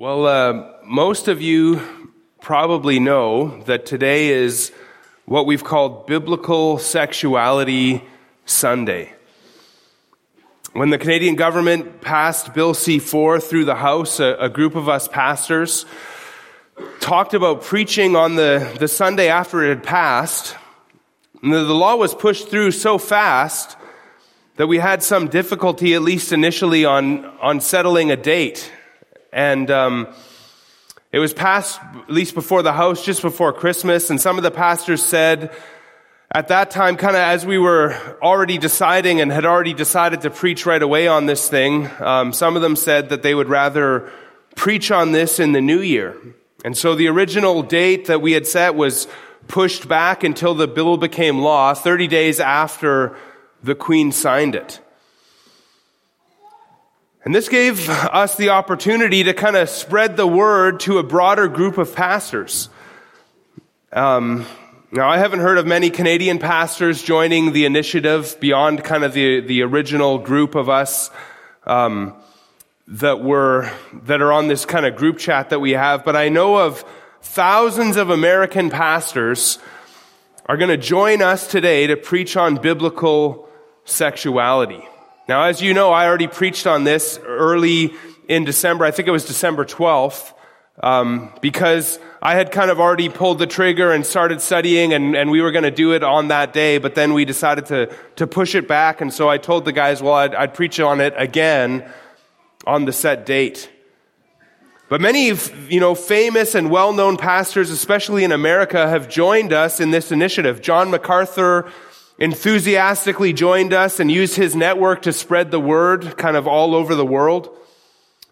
Well, uh, most of you probably know that today is what we've called Biblical Sexuality Sunday. When the Canadian government passed Bill C 4 through the House, a, a group of us pastors talked about preaching on the, the Sunday after it had passed. And the, the law was pushed through so fast that we had some difficulty, at least initially, on, on settling a date. And um, it was passed, at least before the house, just before Christmas. And some of the pastors said, at that time, kind of as we were already deciding and had already decided to preach right away on this thing, um, some of them said that they would rather preach on this in the new year. And so the original date that we had set was pushed back until the bill became law, 30 days after the Queen signed it. And this gave us the opportunity to kind of spread the word to a broader group of pastors. Um, now, I haven't heard of many Canadian pastors joining the initiative beyond kind of the, the original group of us um, that were that are on this kind of group chat that we have. But I know of thousands of American pastors are going to join us today to preach on biblical sexuality. Now, as you know, I already preached on this early in December. I think it was December 12th, um, because I had kind of already pulled the trigger and started studying, and, and we were going to do it on that day. But then we decided to to push it back, and so I told the guys, well, I'd, I'd preach on it again on the set date. But many, you know, famous and well-known pastors, especially in America, have joined us in this initiative. John MacArthur enthusiastically joined us and used his network to spread the word kind of all over the world.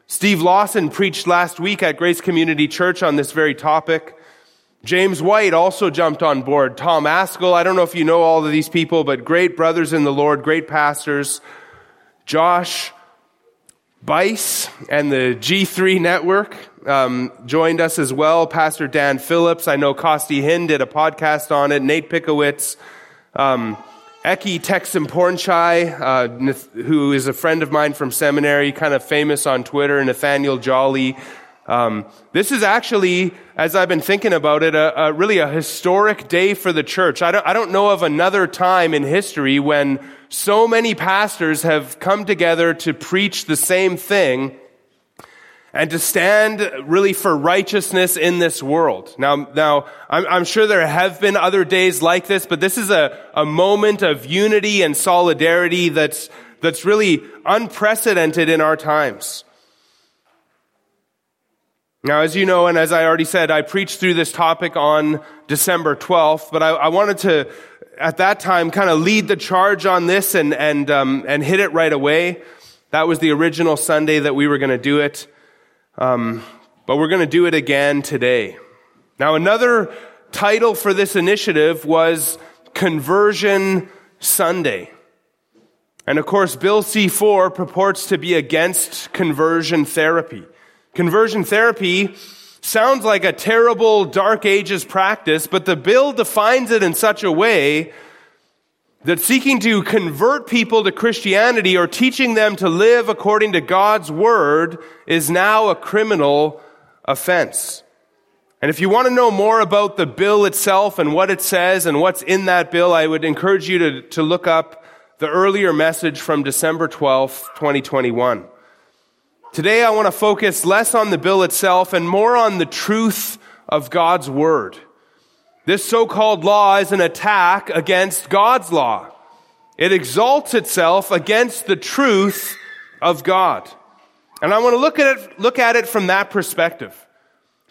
Steve Lawson preached last week at Grace Community Church on this very topic. James White also jumped on board. Tom Ascol, I don't know if you know all of these people, but great brothers in the Lord, great pastors. Josh Buice and the G3 network um, joined us as well. Pastor Dan Phillips, I know Costi Hinn did a podcast on it. Nate Pickowitz, um, Ekkie Tepsupornchai, uh, who is a friend of mine from seminary, kind of famous on Twitter, Nathaniel Jolly. Um, this is actually, as I've been thinking about it, a, a, really a historic day for the church. I don't, I don't know of another time in history when so many pastors have come together to preach the same thing and to stand really for righteousness in this world. Now, now, I'm, I'm, sure there have been other days like this, but this is a, a moment of unity and solidarity that's, that's really unprecedented in our times. Now, as you know, and as I already said, I preached through this topic on December 12th, but I, I wanted to, at that time, kind of lead the charge on this and, and, um, and hit it right away. That was the original Sunday that we were going to do it. Um, but we're going to do it again today. Now, another title for this initiative was Conversion Sunday. And of course, Bill C4 purports to be against conversion therapy. Conversion therapy sounds like a terrible dark ages practice, but the bill defines it in such a way that seeking to convert people to Christianity or teaching them to live according to God's word is now a criminal offense. And if you want to know more about the bill itself and what it says and what's in that bill, I would encourage you to, to look up the earlier message from December 12th, 2021. Today I want to focus less on the bill itself and more on the truth of God's word. This so-called law is an attack against God's law. It exalts itself against the truth of God. And I want to look at it, look at it from that perspective.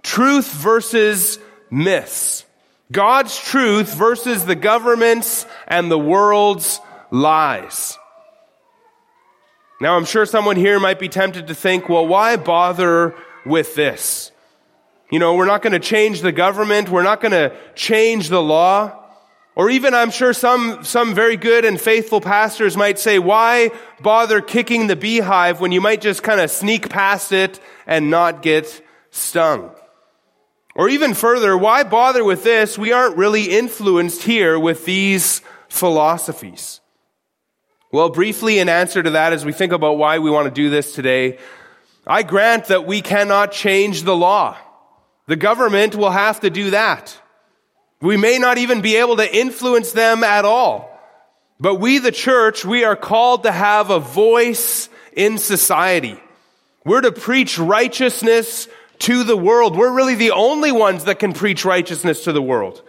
Truth versus myths. God's truth versus the government's and the world's lies. Now I'm sure someone here might be tempted to think, well, why bother with this? You know, we're not going to change the government. We're not going to change the law. Or even I'm sure some, some very good and faithful pastors might say, why bother kicking the beehive when you might just kind of sneak past it and not get stung? Or even further, why bother with this? We aren't really influenced here with these philosophies. Well, briefly in answer to that, as we think about why we want to do this today, I grant that we cannot change the law. The government will have to do that. We may not even be able to influence them at all. But we, the church, we are called to have a voice in society. We're to preach righteousness to the world. We're really the only ones that can preach righteousness to the world.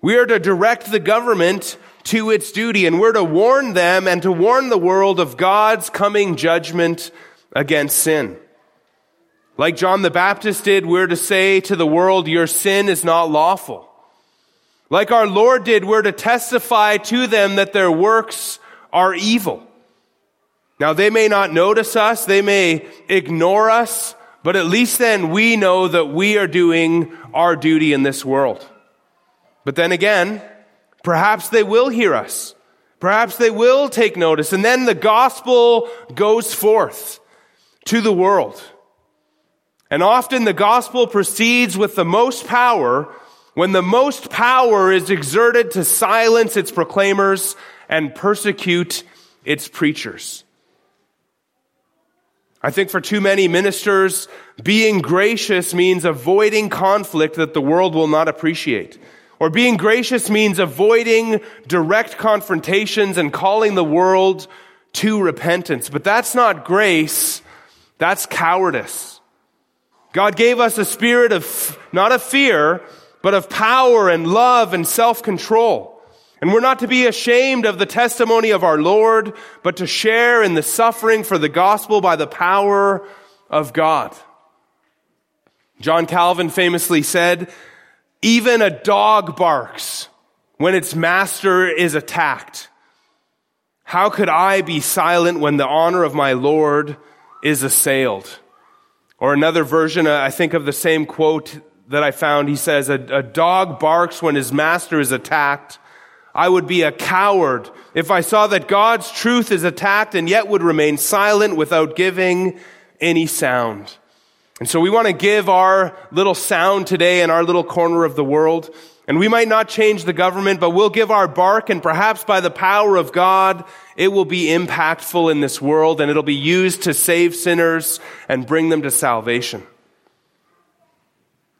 We are to direct the government to its duty and we're to warn them and to warn the world of God's coming judgment against sin. Like John the Baptist did, we're to say to the world, your sin is not lawful. Like our Lord did, we're to testify to them that their works are evil. Now they may not notice us, they may ignore us, but at least then we know that we are doing our duty in this world. But then again, perhaps they will hear us. Perhaps they will take notice. And then the gospel goes forth to the world. And often the gospel proceeds with the most power when the most power is exerted to silence its proclaimers and persecute its preachers. I think for too many ministers, being gracious means avoiding conflict that the world will not appreciate. Or being gracious means avoiding direct confrontations and calling the world to repentance. But that's not grace. That's cowardice. God gave us a spirit of, not of fear, but of power and love and self-control. And we're not to be ashamed of the testimony of our Lord, but to share in the suffering for the gospel by the power of God. John Calvin famously said, even a dog barks when its master is attacked. How could I be silent when the honor of my Lord is assailed? Or another version, uh, I think of the same quote that I found. He says, a, a dog barks when his master is attacked. I would be a coward if I saw that God's truth is attacked and yet would remain silent without giving any sound. And so we want to give our little sound today in our little corner of the world. And we might not change the government, but we'll give our bark and perhaps by the power of God, it will be impactful in this world and it'll be used to save sinners and bring them to salvation.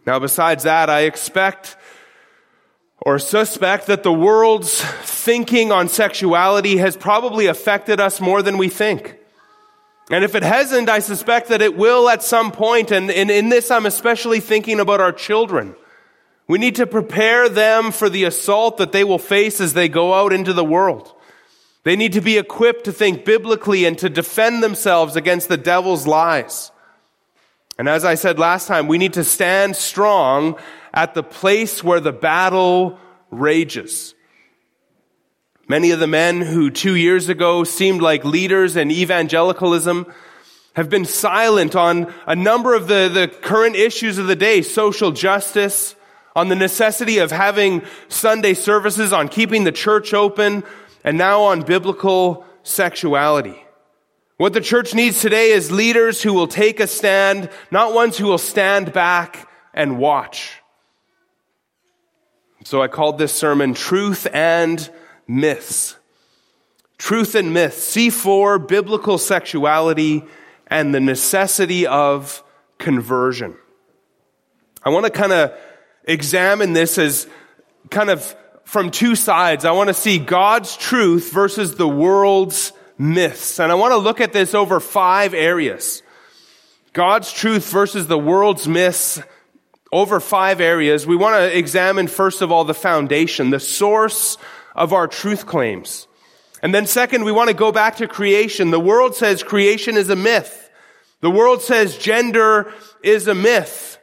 Now, besides that, I expect or suspect that the world's thinking on sexuality has probably affected us more than we think. And if it hasn't, I suspect that it will at some point. And, and in this, I'm especially thinking about our children. We need to prepare them for the assault that they will face as they go out into the world. They need to be equipped to think biblically and to defend themselves against the devil's lies. And as I said last time, we need to stand strong at the place where the battle rages. Many of the men who two years ago seemed like leaders in evangelicalism have been silent on a number of the, the current issues of the day, social justice, on the necessity of having Sunday services, on keeping the church open, and now on biblical sexuality. What the church needs today is leaders who will take a stand, not ones who will stand back and watch. So I called this sermon Truth and myths. Truth and myths. C4, biblical sexuality and the necessity of conversion. I want to kind of examine this as kind of from two sides. I want to see God's truth versus the world's myths. And I want to look at this over five areas. God's truth versus the world's myths over five areas. We want to examine, first of all, the foundation, the source of our truth claims. And then second, we want to go back to creation. The world says creation is a myth. The world says gender is a myth.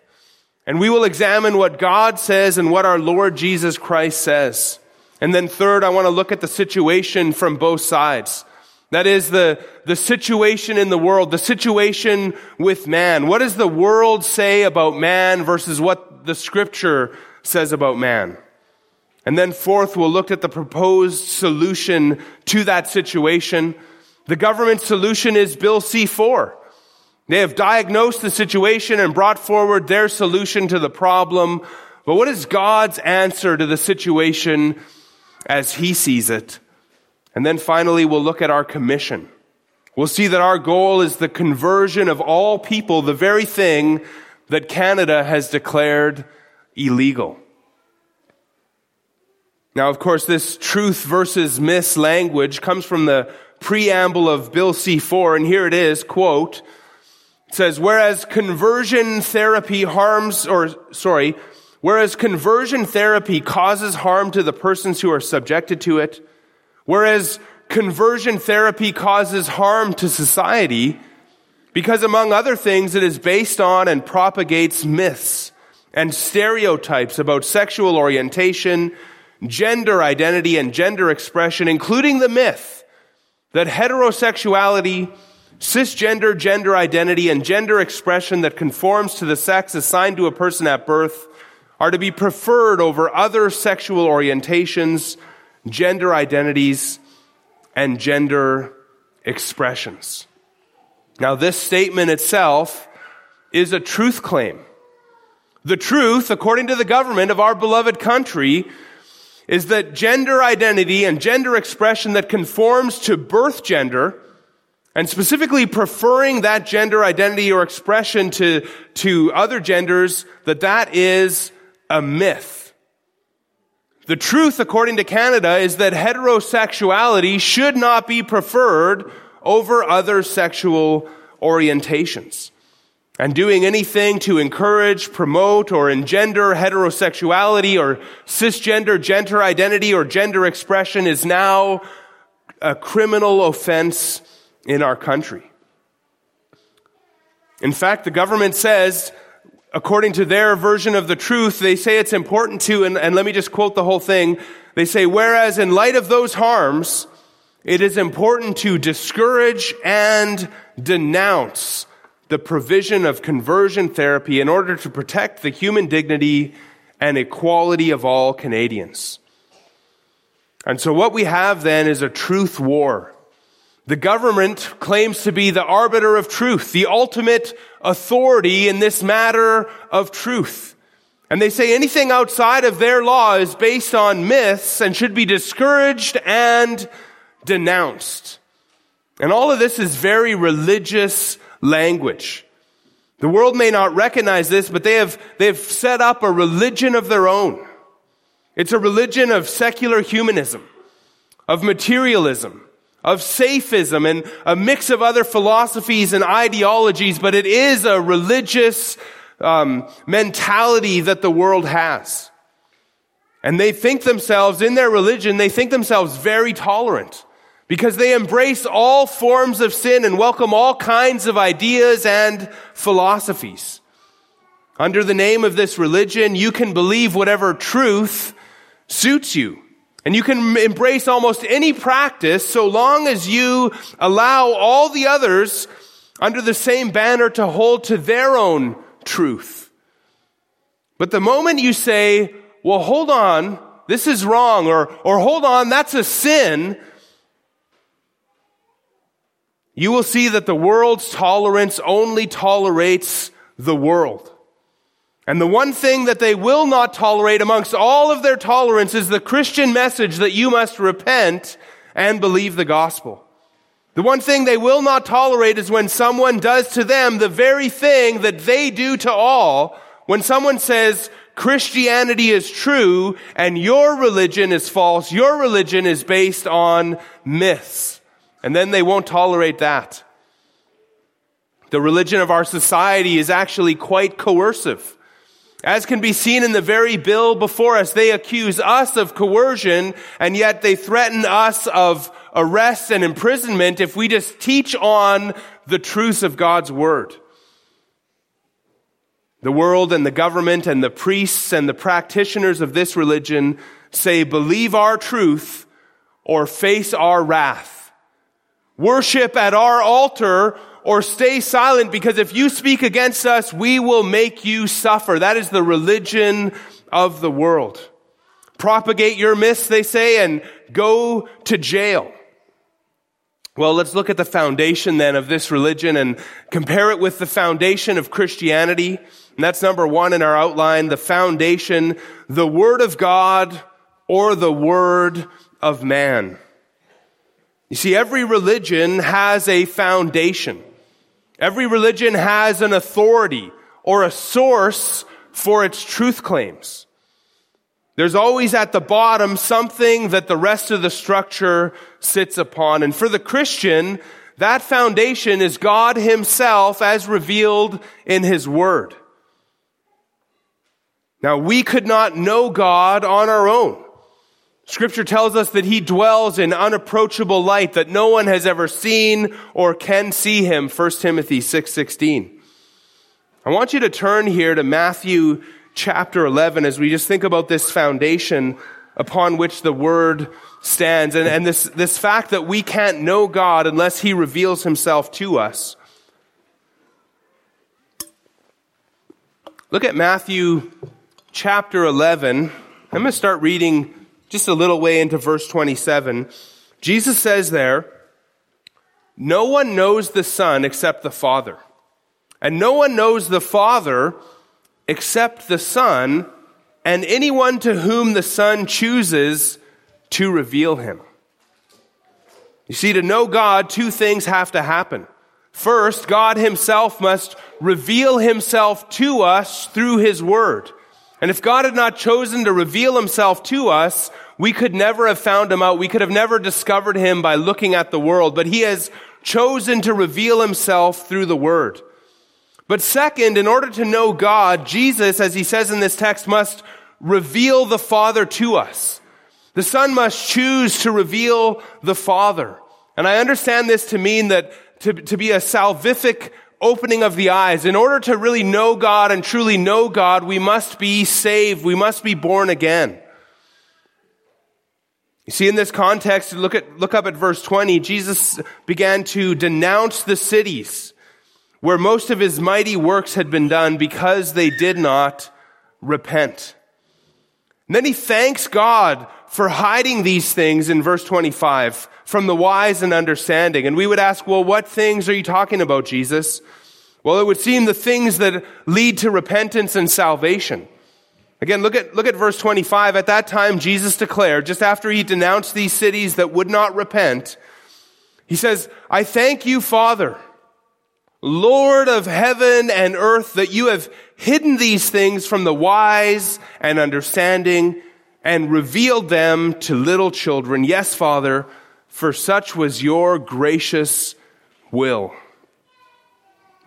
And we will examine what God says and what our Lord Jesus Christ says. And then third, I want to look at the situation from both sides. That is the, the situation in the world, the situation with man. What does the world say about man versus what the scripture says about man? And then fourth, we'll look at the proposed solution to that situation. The government solution is Bill C4. They have diagnosed the situation and brought forward their solution to the problem. But what is God's answer to the situation as he sees it? And then finally, we'll look at our commission. we'll see that our goal is the conversion of all people, the very thing that Canada has declared illegal. Now, of course, this truth versus myth language comes from the preamble of Bill C4, and here it is, quote, it says, whereas conversion therapy harms, or sorry, whereas conversion therapy causes harm to the persons who are subjected to it, whereas conversion therapy causes harm to society, because among other things, it is based on and propagates myths and stereotypes about sexual orientation, gender identity, and gender expression, including the myth that heterosexuality, cisgender gender identity, and gender expression that conforms to the sex assigned to a person at birth are to be preferred over other sexual orientations, gender identities, and gender expressions. Now, this statement itself is a truth claim. The truth, according to the government of our beloved country, is that gender identity and gender expression that conforms to birth gender, and specifically preferring that gender identity or expression to, to other genders, that that is a myth. The truth, according to Canada, is that heterosexuality should not be preferred over other sexual orientations. And doing anything to encourage, promote, or engender heterosexuality or cisgender gender identity or gender expression is now a criminal offense in our country. In fact, the government says, according to their version of the truth, they say it's important to, and, and let me just quote the whole thing. They say, whereas in light of those harms, it is important to discourage and denounce the provision of conversion therapy in order to protect the human dignity and equality of all Canadians. And so what we have then is a truth war. The government claims to be the arbiter of truth, the ultimate authority in this matter of truth. And they say anything outside of their law is based on myths and should be discouraged and denounced. And all of this is very religious language. The world may not recognize this, but they have, they have set up a religion of their own. It's a religion of secular humanism, of materialism, of safism, and a mix of other philosophies and ideologies, but it is a religious um, mentality that the world has. And they think themselves, in their religion, they think themselves very tolerant because they embrace all forms of sin and welcome all kinds of ideas and philosophies. Under the name of this religion, you can believe whatever truth suits you. And you can embrace almost any practice so long as you allow all the others under the same banner to hold to their own truth. But the moment you say, well, hold on, this is wrong, or, or hold on, that's a sin, you will see that the world's tolerance only tolerates the world. And the one thing that they will not tolerate amongst all of their tolerance is the Christian message that you must repent and believe the gospel. The one thing they will not tolerate is when someone does to them the very thing that they do to all. When someone says Christianity is true and your religion is false, your religion is based on myths. And then they won't tolerate that. The religion of our society is actually quite coercive. As can be seen in the very bill before us, they accuse us of coercion, and yet they threaten us of arrest and imprisonment if we just teach on the truth of God's word. The world and the government and the priests and the practitioners of this religion say, believe our truth or face our wrath. Worship at our altar or stay silent because if you speak against us, we will make you suffer. That is the religion of the world. Propagate your myths, they say, and go to jail. Well, let's look at the foundation then of this religion and compare it with the foundation of Christianity. And that's number one in our outline, the foundation, the Word of God or the Word of man. You see, every religion has a foundation. Every religion has an authority or a source for its truth claims. There's always at the bottom something that the rest of the structure sits upon. And for the Christian, that foundation is God himself as revealed in his word. Now we could not know God on our own. Scripture tells us that he dwells in unapproachable light that no one has ever seen or can see him. 1 Timothy 6:16. I want you to turn here to Matthew chapter 11 as we just think about this foundation upon which the word stands and, and this, this fact that we can't know God unless he reveals himself to us. Look at Matthew chapter 11. I'm going to start reading just a little way into verse 27. Jesus says there, no one knows the Son except the Father. And no one knows the Father except the Son and anyone to whom the Son chooses to reveal him. You see, to know God, two things have to happen. First, God himself must reveal himself to us through his word. And if God had not chosen to reveal himself to us, we could never have found him out. We could have never discovered him by looking at the world, but he has chosen to reveal himself through the word. But second, in order to know God, Jesus, as he says in this text, must reveal the Father to us. The Son must choose to reveal the Father. And I understand this to mean that to, to be a salvific opening of the eyes. In order to really know God and truly know God, we must be saved. We must be born again. You see, in this context, look at, look up at verse 20. Jesus began to denounce the cities where most of his mighty works had been done because they did not repent. And then he thanks God for hiding these things in verse 25 from the wise and understanding. And we would ask, well, what things are you talking about, Jesus? Well, it would seem the things that lead to repentance and salvation. Again, look at, look at verse 25. At that time, Jesus declared, just after he denounced these cities that would not repent, he says, I thank you, Father, Lord of heaven and earth, that you have hidden these things from the wise and understanding and revealed them to little children. Yes, Father, for such was your gracious will.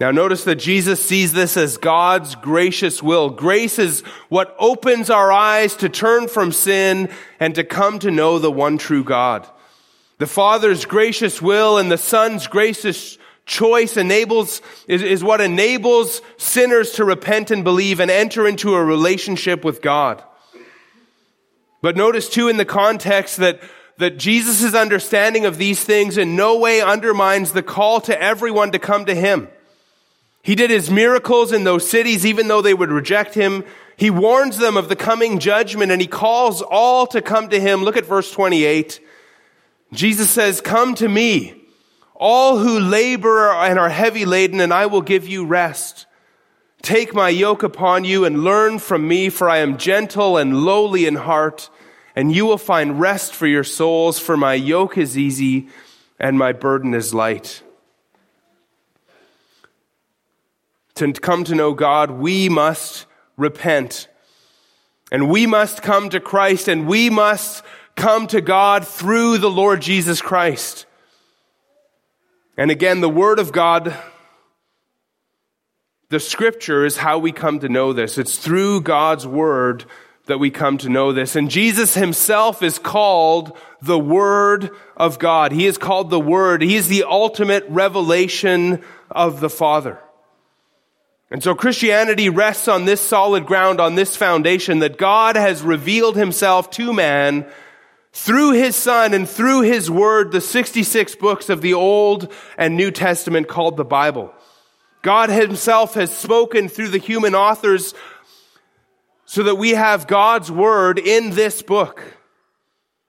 Now notice that Jesus sees this as God's gracious will. Grace is what opens our eyes to turn from sin and to come to know the one true God. The Father's gracious will and the Son's gracious choice enables, is, is what enables sinners to repent and believe and enter into a relationship with God. But notice too in the context that, that Jesus' understanding of these things in no way undermines the call to everyone to come to Him. He did His miracles in those cities even though they would reject Him. He warns them of the coming judgment and He calls all to come to Him. Look at verse 28. Jesus says, come to me all who labor and are heavy laden, and I will give you rest. Take my yoke upon you and learn from me, for I am gentle and lowly in heart, and you will find rest for your souls, for my yoke is easy and my burden is light. To come to know God, we must repent. And we must come to Christ and we must come to God through the Lord Jesus Christ. And again, the Word of God, the Scripture is how we come to know this. It's through God's Word that we come to know this. And Jesus himself is called the Word of God. He is called the Word. He is the ultimate revelation of the Father. And so Christianity rests on this solid ground, on this foundation that God has revealed himself to man through his son and through his word, the 66 books of the Old and New Testament called the Bible. God himself has spoken through the human authors so that we have God's word in this book.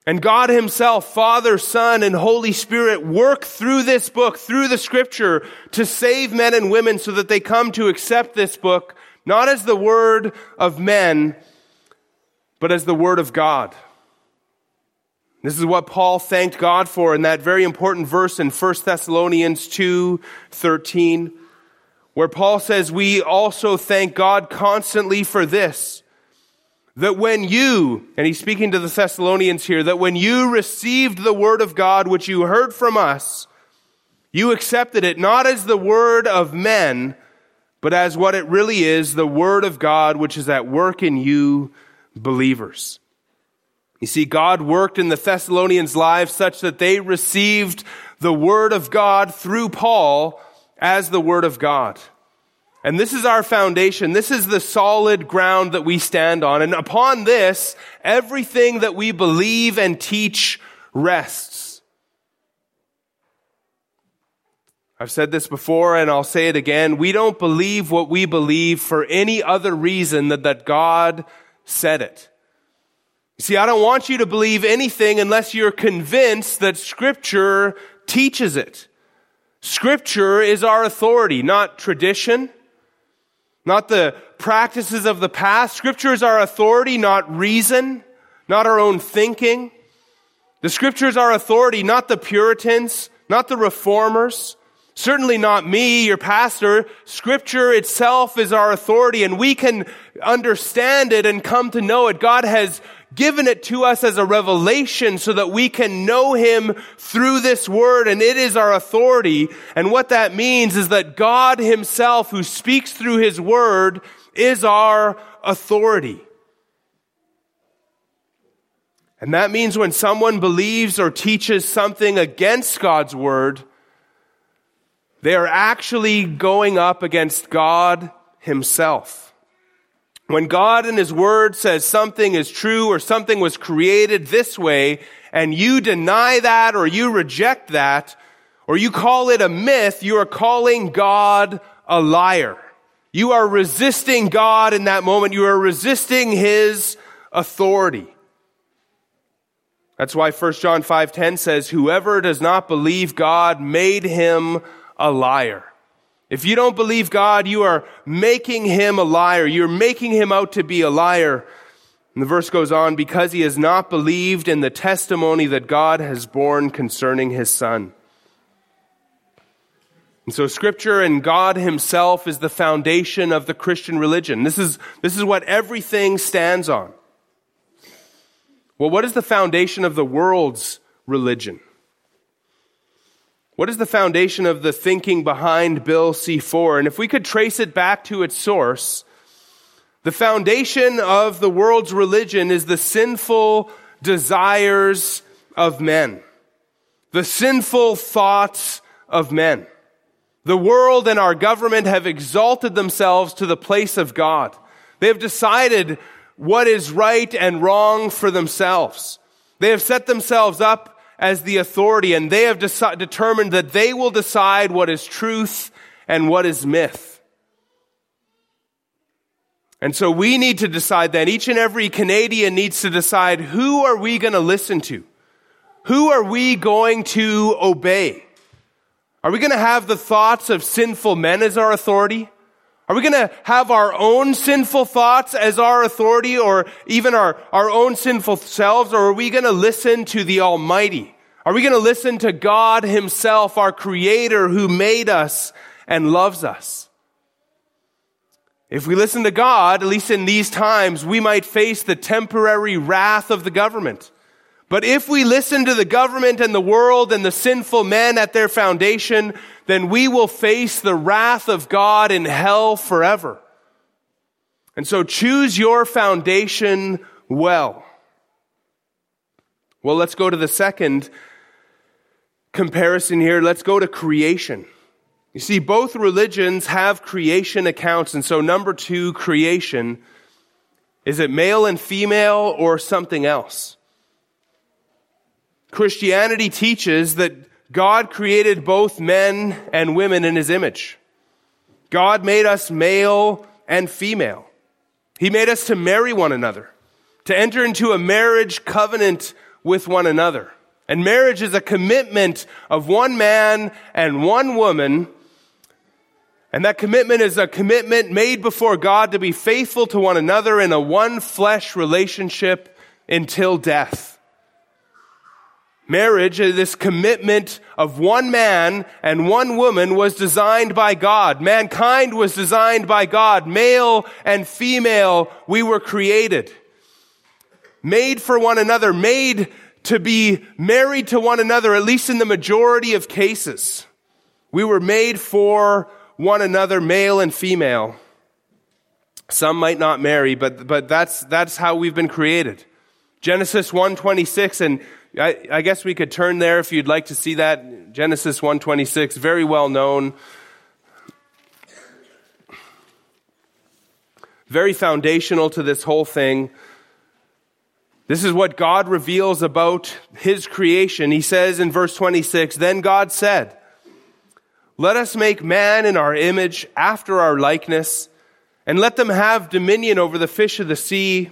And God himself, Father, Son, and Holy Spirit work through this book, through the scripture to save men and women so that they come to accept this book, not as the word of men, but as the word of God. This is what Paul thanked God for in that very important verse in 1 Thessalonians 2 13, where Paul says, We also thank God constantly for this, that when you, and he's speaking to the Thessalonians here, that when you received the word of God which you heard from us, you accepted it not as the word of men, but as what it really is, the word of God which is at work in you believers. You see, God worked in the Thessalonians' lives such that they received the Word of God through Paul as the Word of God. And this is our foundation. This is the solid ground that we stand on. And upon this, everything that we believe and teach rests. I've said this before and I'll say it again. We don't believe what we believe for any other reason than that God said it. See, I don't want you to believe anything unless you're convinced that scripture teaches it. Scripture is our authority, not tradition, not the practices of the past. Scripture is our authority, not reason, not our own thinking. The scripture is our authority, not the Puritans, not the reformers. Certainly not me, your pastor. Scripture itself is our authority and we can understand it and come to know it. God has given it to us as a revelation so that we can know Him through this Word, and it is our authority. And what that means is that God Himself, who speaks through His Word, is our authority. And that means when someone believes or teaches something against God's Word, they are actually going up against God Himself. When God in His Word says something is true or something was created this way, and you deny that or you reject that, or you call it a myth, you are calling God a liar. You are resisting God in that moment. You are resisting His authority. That's why 1 John 5:10 says whoever does not believe God made him a liar. If you don't believe God, you are making him a liar. You're making him out to be a liar. And the verse goes on, because he has not believed in the testimony that God has borne concerning his son. And so scripture and God himself is the foundation of the Christian religion. This is, this is what everything stands on. Well, what is the foundation of the world's religion? What is the foundation of the thinking behind Bill C4? And if we could trace it back to its source, the foundation of the world's religion is the sinful desires of men, the sinful thoughts of men. The world and our government have exalted themselves to the place of God. They have decided what is right and wrong for themselves. They have set themselves up as the authority and they have deci- determined that they will decide what is truth and what is myth. And so we need to decide that each and every Canadian needs to decide who are we going to listen to? Who are we going to obey? Are we going to have the thoughts of sinful men as our authority? Are we going to have our own sinful thoughts as our authority or even our, our own sinful selves? Or are we going to listen to the Almighty? Are we going to listen to God Himself, our Creator who made us and loves us? If we listen to God, at least in these times, we might face the temporary wrath of the government. But if we listen to the government and the world and the sinful men at their foundation, then we will face the wrath of God in hell forever. And so choose your foundation well. Well, let's go to the second comparison here. Let's go to creation. You see, both religions have creation accounts. And so, number two, creation. Is it male and female or something else? Christianity teaches that God created both men and women in his image. God made us male and female. He made us to marry one another, to enter into a marriage covenant with one another. And marriage is a commitment of one man and one woman. And that commitment is a commitment made before God to be faithful to one another in a one flesh relationship until death. Marriage, uh, this commitment of one man and one woman was designed by God. Mankind was designed by God. Male and female, we were created. Made for one another, made to be married to one another, at least in the majority of cases. We were made for one another, male and female. Some might not marry, but, but that's, that's how we've been created. Genesis 126 and I, I, guess we could turn there if you'd like to see that. Genesis 126, very well known. Very foundational to this whole thing. This is what God reveals about His creation. He says in verse 26, Then God said, Let us make man in our image, after our likeness, and let them have dominion over the fish of the sea,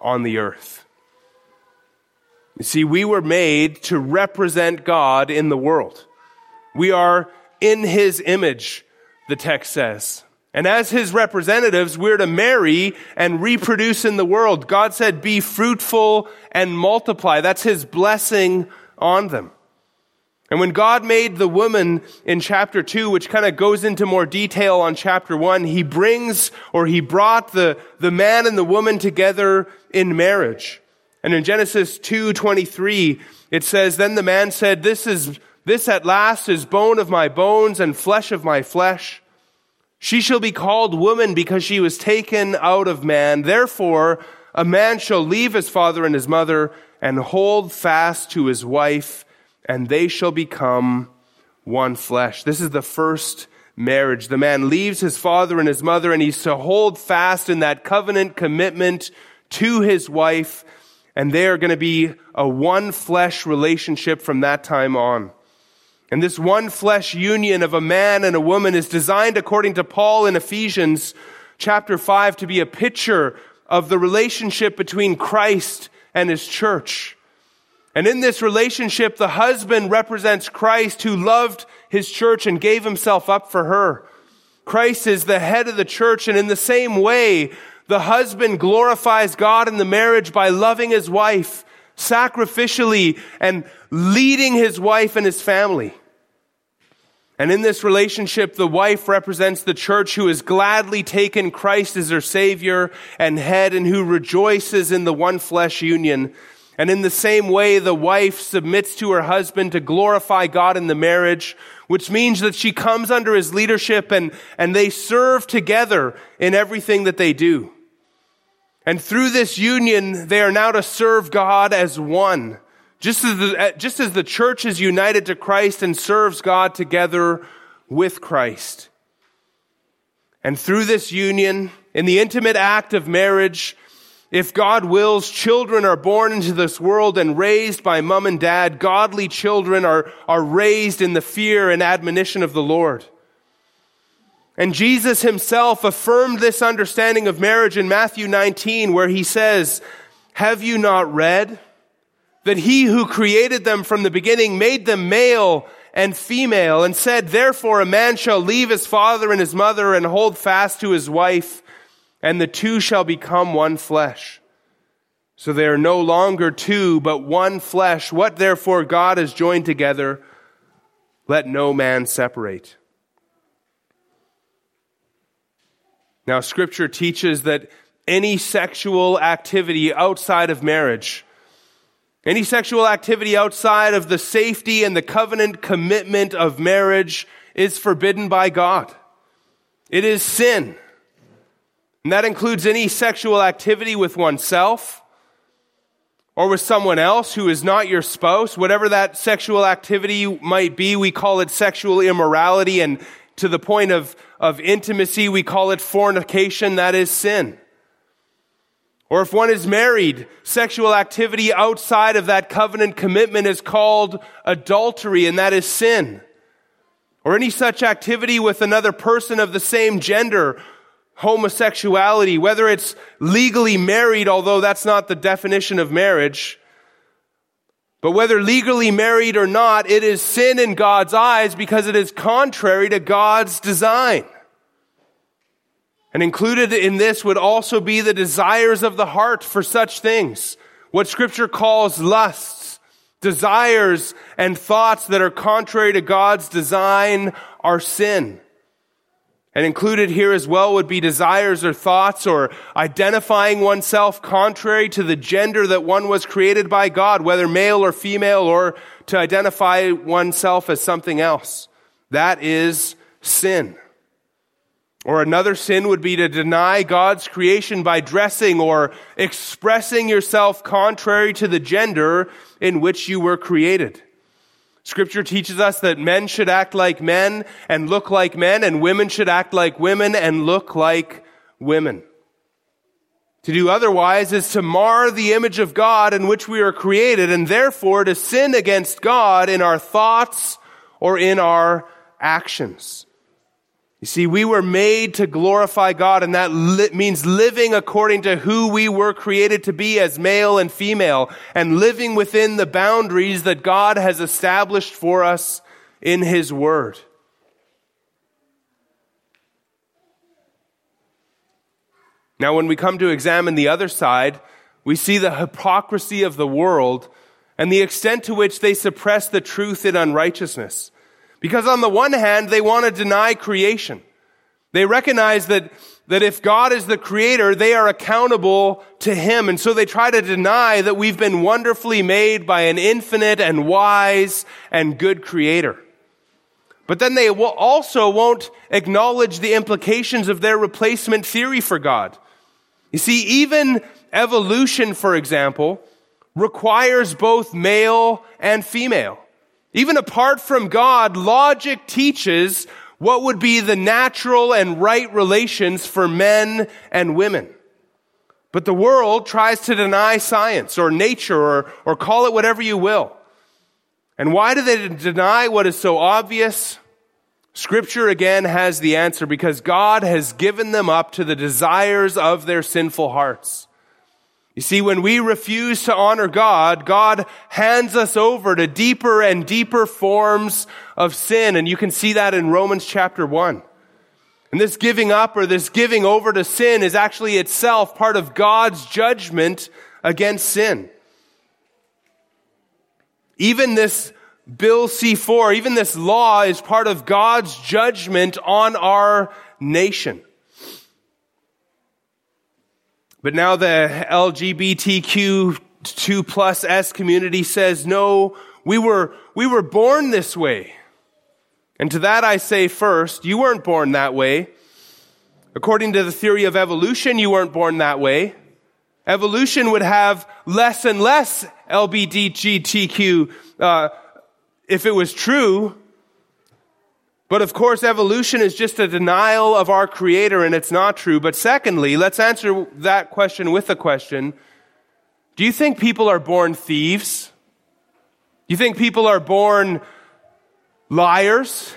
on the earth. You see, we were made to represent God in the world. We are in His image, the text says. And as His representatives, we're to marry and reproduce in the world. God said, be fruitful and multiply. That's His blessing on them. And when God made the woman in chapter 2, which kind of goes into more detail on chapter 1, he brings or he brought the, the man and the woman together in marriage. And in Genesis 2:23, it says, "Then the man said, this is this at last is bone of my bones and flesh of my flesh. She shall be called woman because she was taken out of man. Therefore, a man shall leave his father and his mother and hold fast to his wife, and they shall become one flesh. This is the first marriage. The man leaves his father and his mother and he's to hold fast in that covenant commitment to his wife and they are going to be a one flesh relationship from that time on. And this one flesh union of a man and a woman is designed according to Paul in Ephesians chapter 5 to be a picture of the relationship between Christ and his church. And in this relationship, the husband represents Christ who loved his church and gave himself up for her. Christ is the head of the church, and in the same way, the husband glorifies God in the marriage by loving his wife sacrificially and leading his wife and his family. And in this relationship, the wife represents the church who has gladly taken Christ as her savior and head and who rejoices in the one flesh union and in the same way, the wife submits to her husband to glorify God in the marriage, which means that she comes under his leadership and, and they serve together in everything that they do. And through this union, they are now to serve God as one. Just as the, just as the church is united to Christ and serves God together with Christ. And through this union, in the intimate act of marriage, if God wills, children are born into this world and raised by mom and dad. Godly children are, are raised in the fear and admonition of the Lord. And Jesus himself affirmed this understanding of marriage in Matthew 19, where he says, Have you not read that he who created them from the beginning made them male and female and said, Therefore a man shall leave his father and his mother and hold fast to his wife and the two shall become one flesh. So they are no longer two, but one flesh. What therefore God has joined together, let no man separate. Now, scripture teaches that any sexual activity outside of marriage, any sexual activity outside of the safety and the covenant commitment of marriage is forbidden by God. It is sin. And that includes any sexual activity with oneself or with someone else who is not your spouse. Whatever that sexual activity might be, we call it sexual immorality. And to the point of, of intimacy, we call it fornication. That is sin. Or if one is married, sexual activity outside of that covenant commitment is called adultery, and that is sin. Or any such activity with another person of the same gender, homosexuality, whether it's legally married, although that's not the definition of marriage, but whether legally married or not, it is sin in God's eyes because it is contrary to God's design. And included in this would also be the desires of the heart for such things. What scripture calls lusts, desires, and thoughts that are contrary to God's design are sin. And included here as well would be desires or thoughts or identifying oneself contrary to the gender that one was created by God, whether male or female, or to identify oneself as something else. That is sin. Or another sin would be to deny God's creation by dressing or expressing yourself contrary to the gender in which you were created. Scripture teaches us that men should act like men and look like men, and women should act like women and look like women. To do otherwise is to mar the image of God in which we are created, and therefore to sin against God in our thoughts or in our actions. You see, we were made to glorify God, and that li- means living according to who we were created to be as male and female, and living within the boundaries that God has established for us in His Word. Now, when we come to examine the other side, we see the hypocrisy of the world and the extent to which they suppress the truth in unrighteousness. Because on the one hand, they want to deny creation. They recognize that, that if God is the creator, they are accountable to Him. And so they try to deny that we've been wonderfully made by an infinite and wise and good creator. But then they will also won't acknowledge the implications of their replacement theory for God. You see, even evolution, for example, requires both male and female. Even apart from God, logic teaches what would be the natural and right relations for men and women. But the world tries to deny science or nature or, or call it whatever you will. And why do they deny what is so obvious? Scripture again has the answer because God has given them up to the desires of their sinful hearts. You see, when we refuse to honor God, God hands us over to deeper and deeper forms of sin. And you can see that in Romans chapter 1. And this giving up or this giving over to sin is actually itself part of God's judgment against sin. Even this Bill C4, even this law is part of God's judgment on our nation. But now the LGBTQ2 plus S community says, no, we were, we were born this way. And to that I say first, you weren't born that way. According to the theory of evolution, you weren't born that way. Evolution would have less and less LGBTQ uh, if it was true. But of course, evolution is just a denial of our creator and it's not true. But secondly, let's answer that question with a question. Do you think people are born thieves? Do you think people are born liars?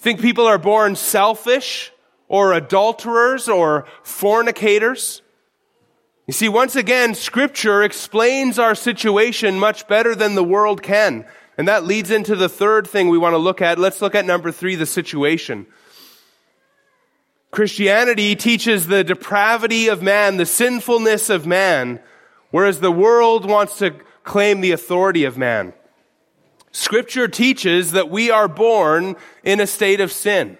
Think people are born selfish or adulterers or fornicators? You see, once again, scripture explains our situation much better than the world can. And that leads into the third thing we want to look at. Let's look at number three, the situation. Christianity teaches the depravity of man, the sinfulness of man, whereas the world wants to claim the authority of man. Scripture teaches that we are born in a state of sin.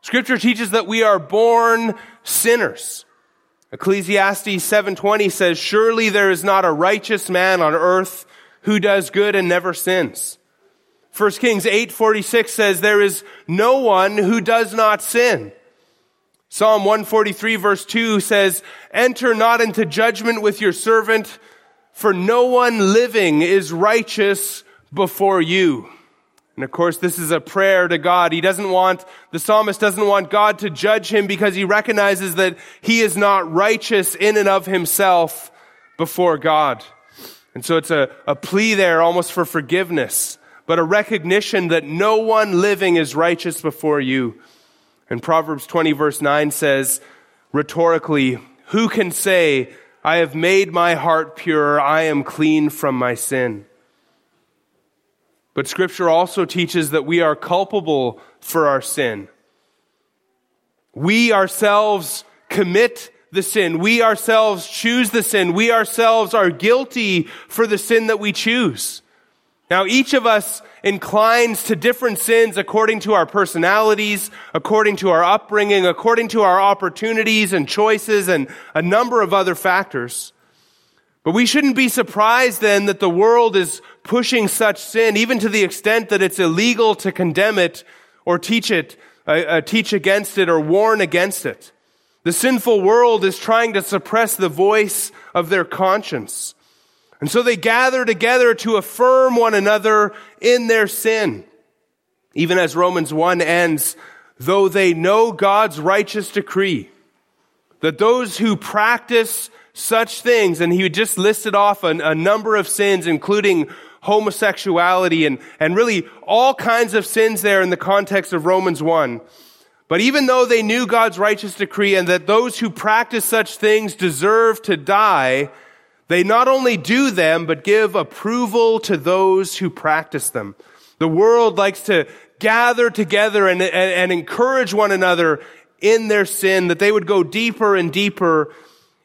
Scripture teaches that we are born sinners. Ecclesiastes 7:20 says, "Surely there is not a righteous man on earth who does good and never sins. 1 Kings 8:46 says there is no one who does not sin. Psalm 143 verse 2 says, "Enter not into judgment with your servant, for no one living is righteous before you." And of course, this is a prayer to God. He doesn't want, the psalmist doesn't want God to judge him because he recognizes that he is not righteous in and of himself before God. And so it's a, a plea there almost for forgiveness, but a recognition that no one living is righteous before you. And Proverbs 20 verse 9 says, rhetorically, who can say, I have made my heart pure, I am clean from my sin? But scripture also teaches that we are culpable for our sin. We ourselves commit the sin. We ourselves choose the sin. We ourselves are guilty for the sin that we choose. Now each of us inclines to different sins according to our personalities, according to our upbringing, according to our opportunities and choices and a number of other factors. But we shouldn't be surprised then that the world is pushing such sin, even to the extent that it's illegal to condemn it or teach it, uh, uh, teach against it or warn against it. The sinful world is trying to suppress the voice of their conscience. And so they gather together to affirm one another in their sin. Even as Romans 1 ends, though they know God's righteous decree, that those who practice such things, and he just listed off a, a number of sins, including homosexuality and, and really all kinds of sins there in the context of Romans 1. But even though they knew God's righteous decree and that those who practice such things deserve to die, they not only do them, but give approval to those who practice them. The world likes to gather together and, and, and encourage one another in their sin, that they would go deeper and deeper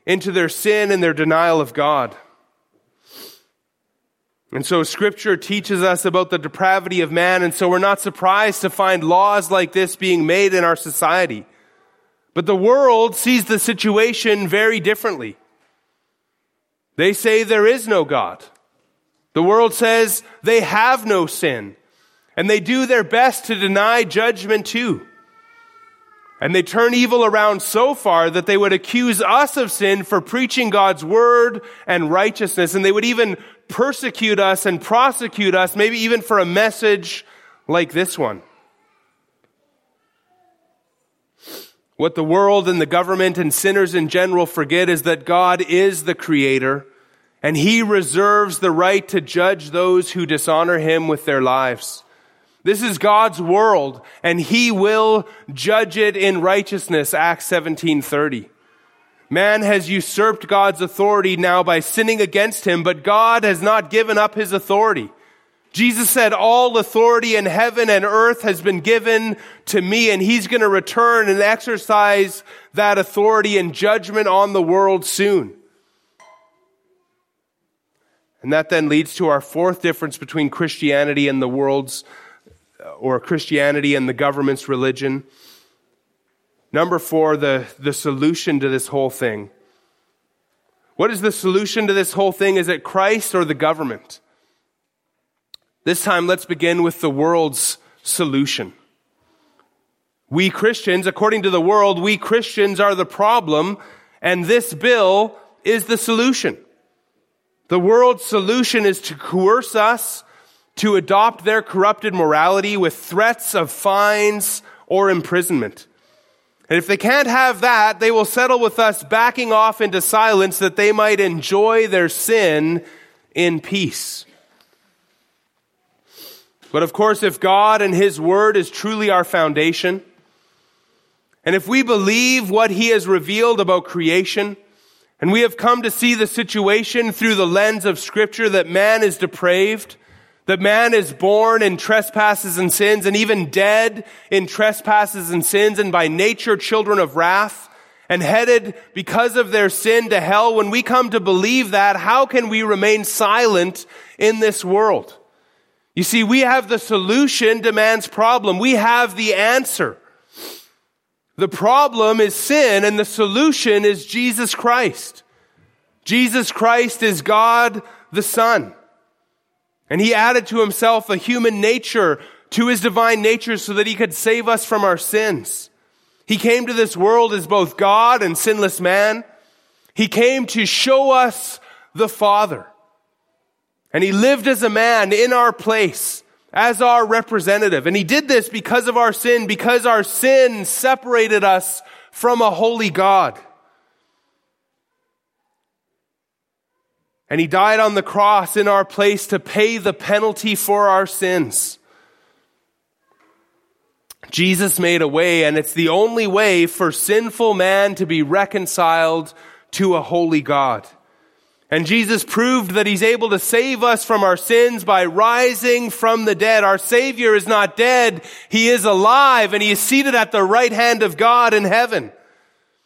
into their sin and their denial of God. And so scripture teaches us about the depravity of man, and so we're not surprised to find laws like this being made in our society. But the world sees the situation very differently. They say there is no God. The world says they have no sin, and they do their best to deny judgment too. And they turn evil around so far that they would accuse us of sin for preaching God's word and righteousness. And they would even persecute us and prosecute us, maybe even for a message like this one. What the world and the government and sinners in general forget is that God is the creator and he reserves the right to judge those who dishonor him with their lives. This is God's world and he will judge it in righteousness, Acts 17:30. Man has usurped God's authority now by sinning against him, but God has not given up his authority. Jesus said, all authority in heaven and earth has been given to me, and he's going to return and exercise that authority and judgment on the world soon. And that then leads to our fourth difference between Christianity and the world's or Christianity and the government's religion. Number four, the, the solution to this whole thing. What is the solution to this whole thing? Is it Christ or the government? This time, let's begin with the world's solution. We Christians, according to the world, we Christians are the problem, and this bill is the solution. The world's solution is to coerce us to adopt their corrupted morality with threats of fines or imprisonment. And if they can't have that, they will settle with us backing off into silence that they might enjoy their sin in peace. But of course, if God and His Word is truly our foundation, and if we believe what He has revealed about creation, and we have come to see the situation through the lens of Scripture that man is depraved, that man is born in trespasses and sins and even dead in trespasses and sins and by nature children of wrath and headed because of their sin to hell. When we come to believe that, how can we remain silent in this world? You see, we have the solution to man's problem. We have the answer. The problem is sin and the solution is Jesus Christ. Jesus Christ is God the Son. And he added to himself a human nature to his divine nature so that he could save us from our sins. He came to this world as both God and sinless man. He came to show us the Father. And he lived as a man in our place as our representative. And he did this because of our sin, because our sin separated us from a holy God. And he died on the cross in our place to pay the penalty for our sins. Jesus made a way, and it's the only way for sinful man to be reconciled to a holy God. And Jesus proved that he's able to save us from our sins by rising from the dead. Our Savior is not dead. He is alive and he is seated at the right hand of God in heaven.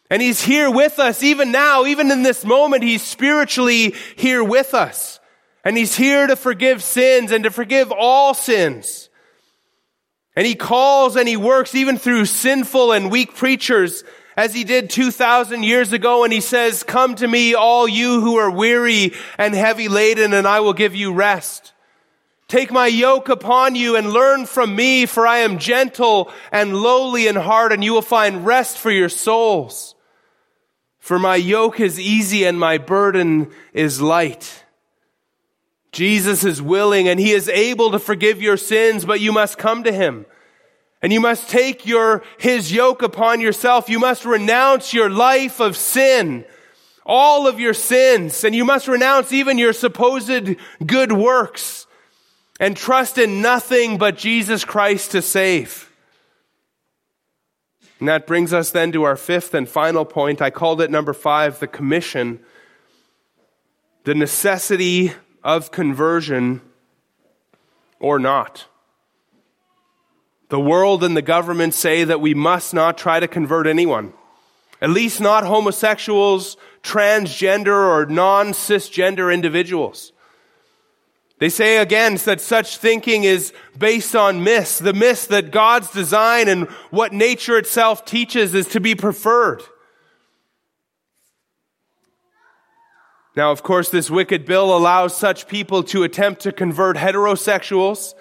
And he's here with us even now, even in this moment, he's spiritually here with us. And he's here to forgive sins and to forgive all sins. And he calls and he works even through sinful and weak preachers as he did 2,000 years ago. And he says, come to me, all you who are weary and heavy laden, and I will give you rest. Take my yoke upon you and learn from me, for I am gentle and lowly in heart, and you will find rest for your souls. For my yoke is easy and my burden is light. Jesus is willing and he is able to forgive your sins, but you must come to him. And you must take your, his yoke upon yourself. You must renounce your life of sin, all of your sins, and you must renounce even your supposed good works and trust in nothing but Jesus Christ to save. And that brings us then to our fifth and final point. I called it number five, the commission, the necessity of conversion or not. The world and the government say that we must not try to convert anyone. At least not homosexuals, transgender, or non-cisgender individuals. They say again that such thinking is based on myths. The myths that God's design and what nature itself teaches is to be preferred. Now, of course, this wicked bill allows such people to attempt to convert heterosexuals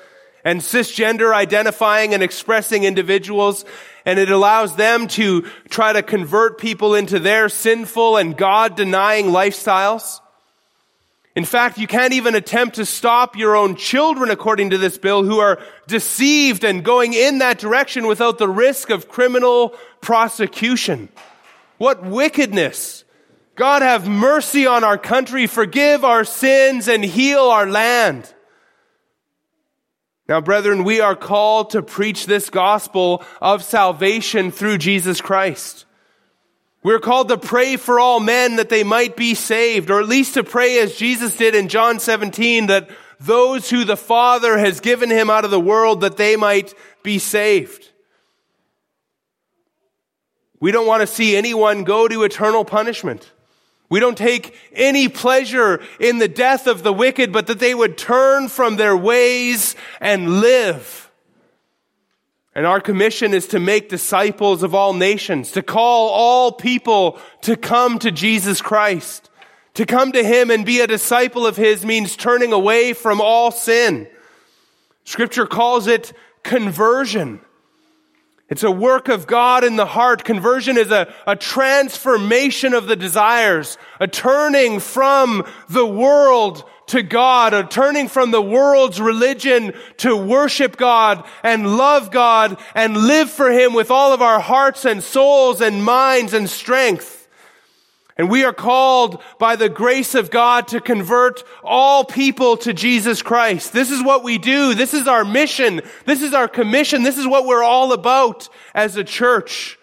and cisgender identifying and expressing individuals, and it allows them to try to convert people into their sinful and God denying lifestyles. In fact, you can't even attempt to stop your own children, according to this bill, who are deceived and going in that direction without the risk of criminal prosecution. What wickedness! God have mercy on our country, forgive our sins, and heal our land. Now, brethren, we are called to preach this gospel of salvation through Jesus Christ. We're called to pray for all men that they might be saved, or at least to pray as Jesus did in John 17, that those who the Father has given him out of the world, that they might be saved. We don't want to see anyone go to eternal punishment. We don't take any pleasure in the death of the wicked, but that they would turn from their ways and live. And our commission is to make disciples of all nations, to call all people to come to Jesus Christ. To come to Him and be a disciple of His means turning away from all sin. Scripture calls it conversion. It's a work of God in the heart. Conversion is a, a transformation of the desires, a turning from the world to God, a turning from the world's religion to worship God and love God and live for Him with all of our hearts and souls and minds and strength. And we are called by the grace of God to convert all people to Jesus Christ. This is what we do. This is our mission. This is our commission. This is what we're all about as a church.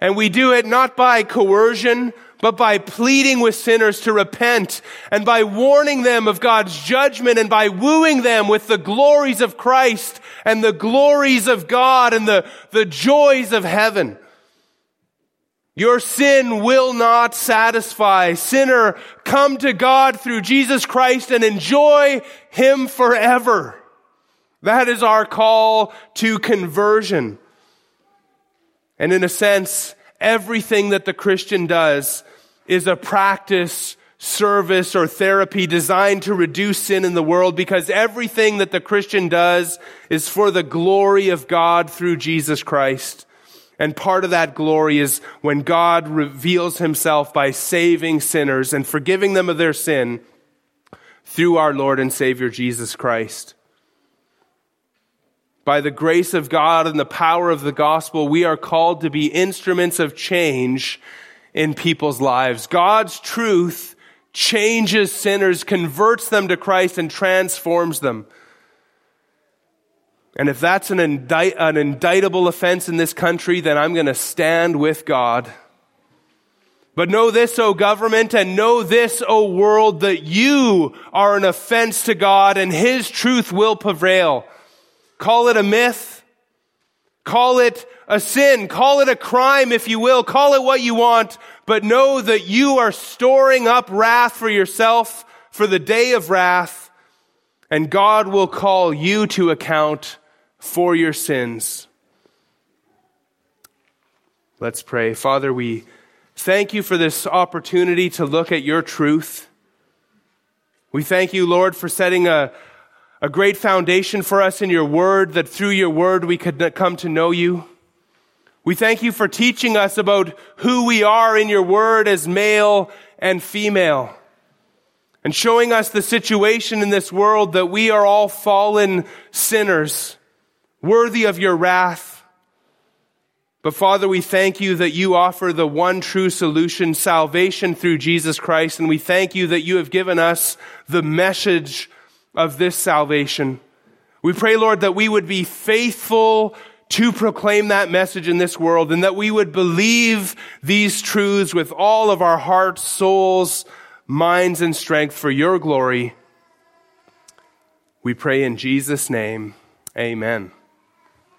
And we do it not by coercion, but by pleading with sinners to repent and by warning them of God's judgment and by wooing them with the glories of Christ and the glories of God and the, the joys of heaven. Your sin will not satisfy. Sinner, come to God through Jesus Christ and enjoy Him forever. That is our call to conversion. And in a sense, everything that the Christian does is a practice, service, or therapy designed to reduce sin in the world because everything that the Christian does is for the glory of God through Jesus Christ. And part of that glory is when God reveals himself by saving sinners and forgiving them of their sin through our Lord and Savior Jesus Christ. by the grace of God and the power of the gospel, we are called to be instruments of change in people's lives. God's truth changes sinners, converts them to Christ, and transforms them. And if that's an, indict, an indictable offense in this country, then I'm going to stand with God. But know this, O government, and know this, O world, that you are an offense to God and His truth will prevail. Call it a myth. Call it a sin. Call it a crime, if you will. Call it what you want. But know that you are storing up wrath for yourself for the day of wrath. And God will call you to account for your sins. Let's pray. Father, we thank you for this opportunity to look at your truth. We thank you, Lord, for setting a, a great foundation for us in your word, that through your word we could come to know you. We thank you for teaching us about who we are in your word as male and female and showing us the situation in this world that we are all fallen sinners, worthy of your wrath. But Father, we thank you that you offer the one true solution, salvation through Jesus Christ. And we thank you that you have given us the message of this salvation. We pray, Lord, that we would be faithful to proclaim that message in this world and that we would believe these truths with all of our hearts, souls, minds, and strength for your glory. We pray in Jesus' name. Amen.